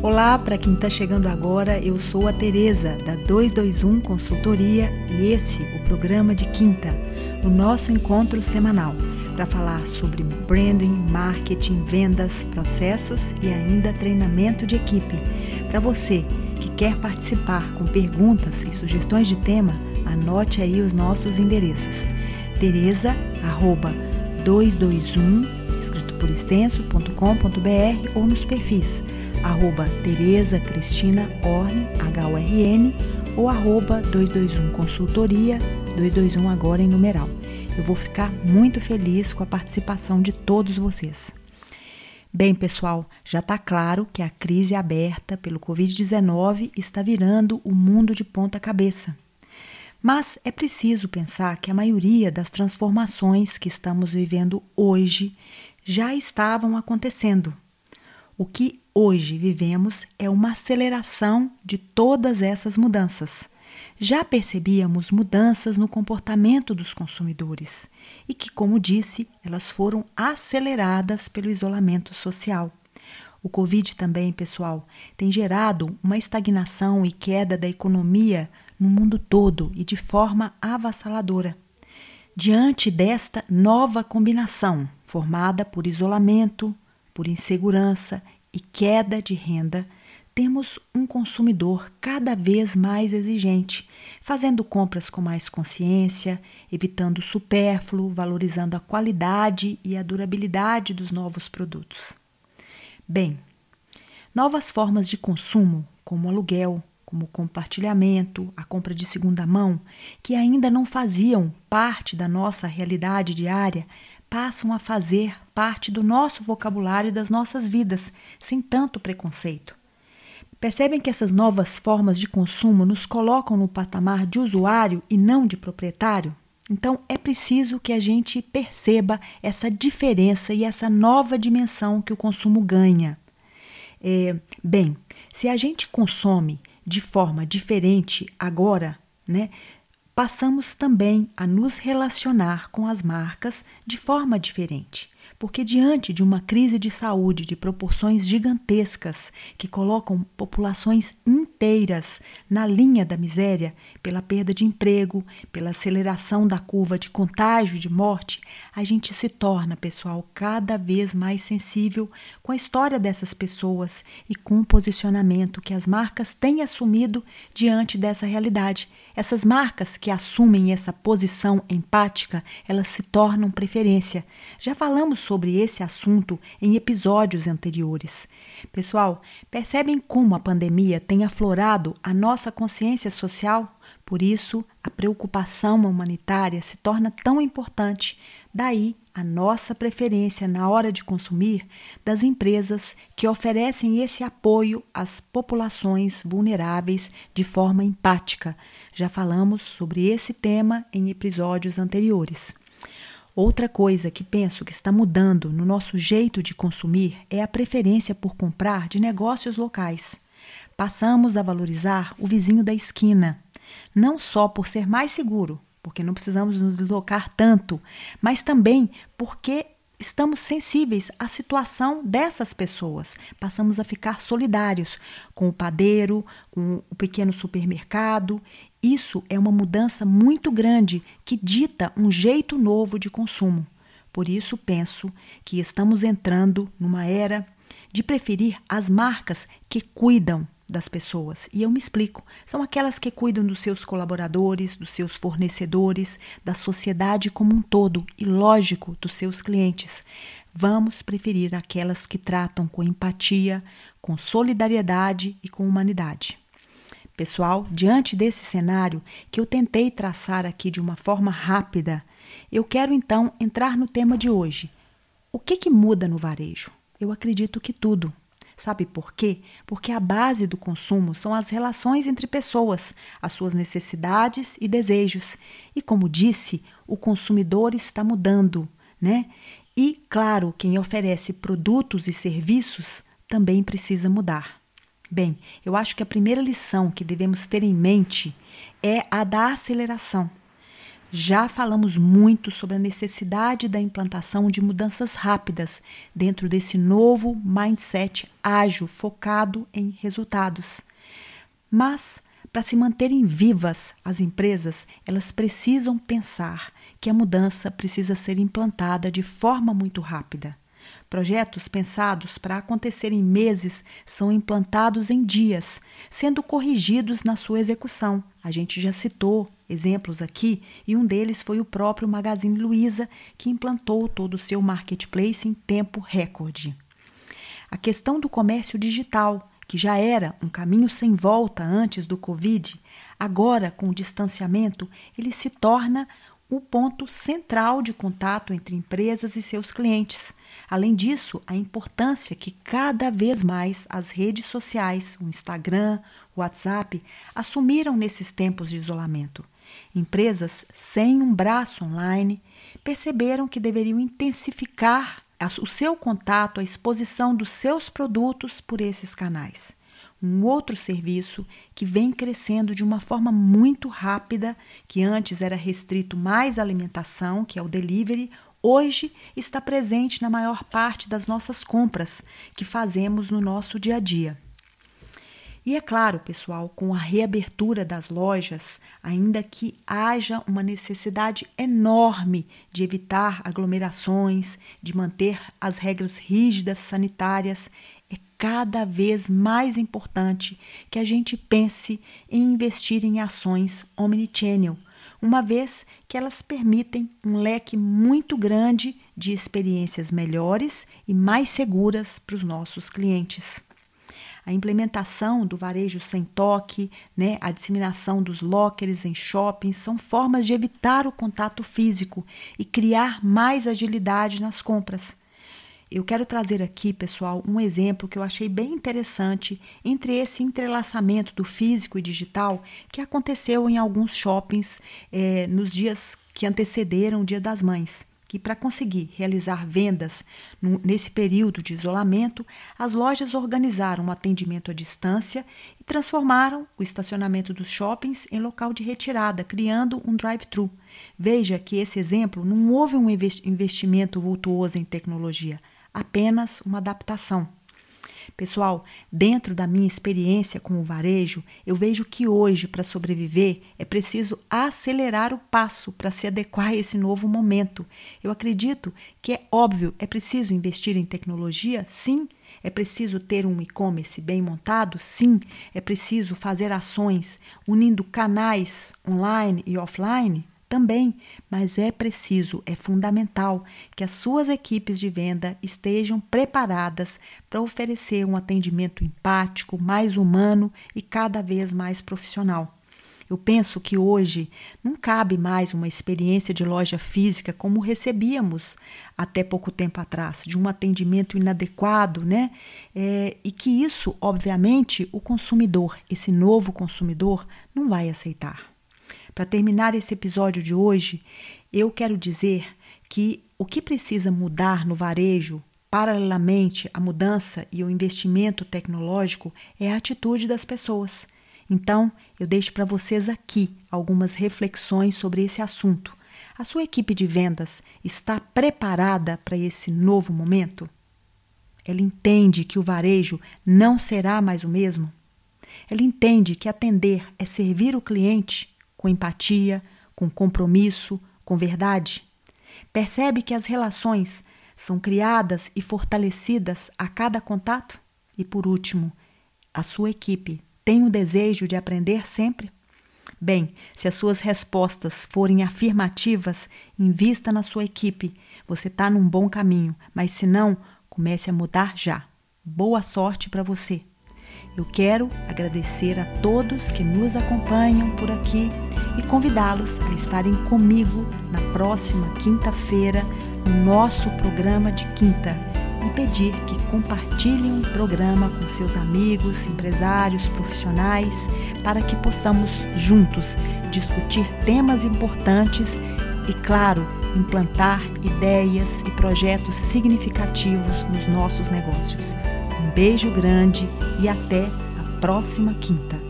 Olá, para quem está chegando agora, eu sou a Tereza da 221 Consultoria e esse o programa de quinta, o nosso encontro semanal para falar sobre branding, marketing, vendas, processos e ainda treinamento de equipe. Para você que quer participar com perguntas e sugestões de tema, anote aí os nossos endereços. Tereza, arroba 221, escrito por ou nos perfis arroba Tereza Cristina Orne, H-O-R-N, ou arroba 221 Consultoria, 221 agora em numeral. Eu vou ficar muito feliz com a participação de todos vocês. Bem, pessoal, já está claro que a crise aberta pelo Covid-19 está virando o mundo de ponta cabeça. Mas é preciso pensar que a maioria das transformações que estamos vivendo hoje já estavam acontecendo. O que hoje vivemos é uma aceleração de todas essas mudanças. Já percebíamos mudanças no comportamento dos consumidores e que, como disse, elas foram aceleradas pelo isolamento social. O Covid também, pessoal, tem gerado uma estagnação e queda da economia no mundo todo e de forma avassaladora. Diante desta nova combinação, formada por isolamento, por insegurança e queda de renda, temos um consumidor cada vez mais exigente, fazendo compras com mais consciência, evitando o supérfluo, valorizando a qualidade e a durabilidade dos novos produtos. Bem, novas formas de consumo, como aluguel, como compartilhamento, a compra de segunda mão, que ainda não faziam parte da nossa realidade diária, passam a fazer parte do nosso vocabulário e das nossas vidas, sem tanto preconceito. Percebem que essas novas formas de consumo nos colocam no patamar de usuário e não de proprietário? Então é preciso que a gente perceba essa diferença e essa nova dimensão que o consumo ganha. É, bem, se a gente consome de forma diferente agora, né, passamos também a nos relacionar com as marcas de forma diferente. Porque, diante de uma crise de saúde de proporções gigantescas que colocam populações inteiras na linha da miséria, pela perda de emprego, pela aceleração da curva de contágio e de morte, a gente se torna, pessoal, cada vez mais sensível com a história dessas pessoas e com o posicionamento que as marcas têm assumido diante dessa realidade. Essas marcas que assumem essa posição empática, elas se tornam preferência. Já falamos sobre esse assunto em episódios anteriores. Pessoal, percebem como a pandemia tem aflorado a nossa consciência social? Por isso, a preocupação humanitária se torna tão importante. Daí a nossa preferência na hora de consumir das empresas que oferecem esse apoio às populações vulneráveis de forma empática. Já falamos sobre esse tema em episódios anteriores. Outra coisa que penso que está mudando no nosso jeito de consumir é a preferência por comprar de negócios locais. Passamos a valorizar o vizinho da esquina, não só por ser mais seguro, porque não precisamos nos deslocar tanto, mas também porque estamos sensíveis à situação dessas pessoas. Passamos a ficar solidários com o padeiro, com o pequeno supermercado isso é uma mudança muito grande que dita um jeito novo de consumo. Por isso, penso que estamos entrando numa era de preferir as marcas que cuidam das pessoas. E eu me explico: são aquelas que cuidam dos seus colaboradores, dos seus fornecedores, da sociedade como um todo e, lógico, dos seus clientes. Vamos preferir aquelas que tratam com empatia, com solidariedade e com humanidade. Pessoal, diante desse cenário que eu tentei traçar aqui de uma forma rápida, eu quero então entrar no tema de hoje. O que, que muda no varejo? Eu acredito que tudo. Sabe por quê? Porque a base do consumo são as relações entre pessoas, as suas necessidades e desejos. E como disse, o consumidor está mudando, né? E, claro, quem oferece produtos e serviços também precisa mudar. Bem, eu acho que a primeira lição que devemos ter em mente é a da aceleração. Já falamos muito sobre a necessidade da implantação de mudanças rápidas dentro desse novo mindset ágil focado em resultados. Mas, para se manterem vivas, as empresas elas precisam pensar que a mudança precisa ser implantada de forma muito rápida. Projetos pensados para acontecer em meses são implantados em dias, sendo corrigidos na sua execução. A gente já citou exemplos aqui e um deles foi o próprio Magazine Luiza, que implantou todo o seu marketplace em tempo recorde. A questão do comércio digital, que já era um caminho sem volta antes do Covid, agora com o distanciamento, ele se torna o ponto central de contato entre empresas e seus clientes. Além disso, a importância que cada vez mais as redes sociais, o Instagram, o WhatsApp, assumiram nesses tempos de isolamento. Empresas sem um braço online perceberam que deveriam intensificar o seu contato, a exposição dos seus produtos por esses canais um outro serviço que vem crescendo de uma forma muito rápida, que antes era restrito mais à alimentação, que é o delivery, hoje está presente na maior parte das nossas compras que fazemos no nosso dia a dia. E é claro, pessoal, com a reabertura das lojas, ainda que haja uma necessidade enorme de evitar aglomerações, de manter as regras rígidas sanitárias, cada vez mais importante que a gente pense em investir em ações omnichannel, uma vez que elas permitem um leque muito grande de experiências melhores e mais seguras para os nossos clientes. A implementação do varejo sem toque, né, a disseminação dos lockers em shoppings são formas de evitar o contato físico e criar mais agilidade nas compras. Eu quero trazer aqui, pessoal, um exemplo que eu achei bem interessante entre esse entrelaçamento do físico e digital que aconteceu em alguns shoppings eh, nos dias que antecederam o Dia das Mães. Que para conseguir realizar vendas nesse período de isolamento, as lojas organizaram um atendimento à distância e transformaram o estacionamento dos shoppings em local de retirada, criando um drive-thru. Veja que esse exemplo não houve um investimento vultuoso em tecnologia apenas uma adaptação. Pessoal, dentro da minha experiência com o varejo, eu vejo que hoje, para sobreviver, é preciso acelerar o passo para se adequar a esse novo momento. Eu acredito que é óbvio, é preciso investir em tecnologia? Sim. É preciso ter um e-commerce bem montado? Sim. É preciso fazer ações unindo canais online e offline? Também, mas é preciso, é fundamental que as suas equipes de venda estejam preparadas para oferecer um atendimento empático, mais humano e cada vez mais profissional. Eu penso que hoje não cabe mais uma experiência de loja física como recebíamos até pouco tempo atrás, de um atendimento inadequado, né? É, e que isso, obviamente, o consumidor, esse novo consumidor, não vai aceitar. Para terminar esse episódio de hoje, eu quero dizer que o que precisa mudar no varejo, paralelamente à mudança e o investimento tecnológico, é a atitude das pessoas. Então, eu deixo para vocês aqui algumas reflexões sobre esse assunto. A sua equipe de vendas está preparada para esse novo momento? Ela entende que o varejo não será mais o mesmo? Ela entende que atender é servir o cliente com empatia, com compromisso, com verdade? Percebe que as relações são criadas e fortalecidas a cada contato? E por último, a sua equipe tem o desejo de aprender sempre? Bem, se as suas respostas forem afirmativas, invista na sua equipe. Você está num bom caminho, mas se não, comece a mudar já. Boa sorte para você! Eu quero agradecer a todos que nos acompanham por aqui e convidá-los a estarem comigo na próxima quinta-feira no nosso programa de quinta e pedir que compartilhem o programa com seus amigos, empresários, profissionais, para que possamos juntos discutir temas importantes e, claro, implantar ideias e projetos significativos nos nossos negócios. Beijo grande e até a próxima quinta.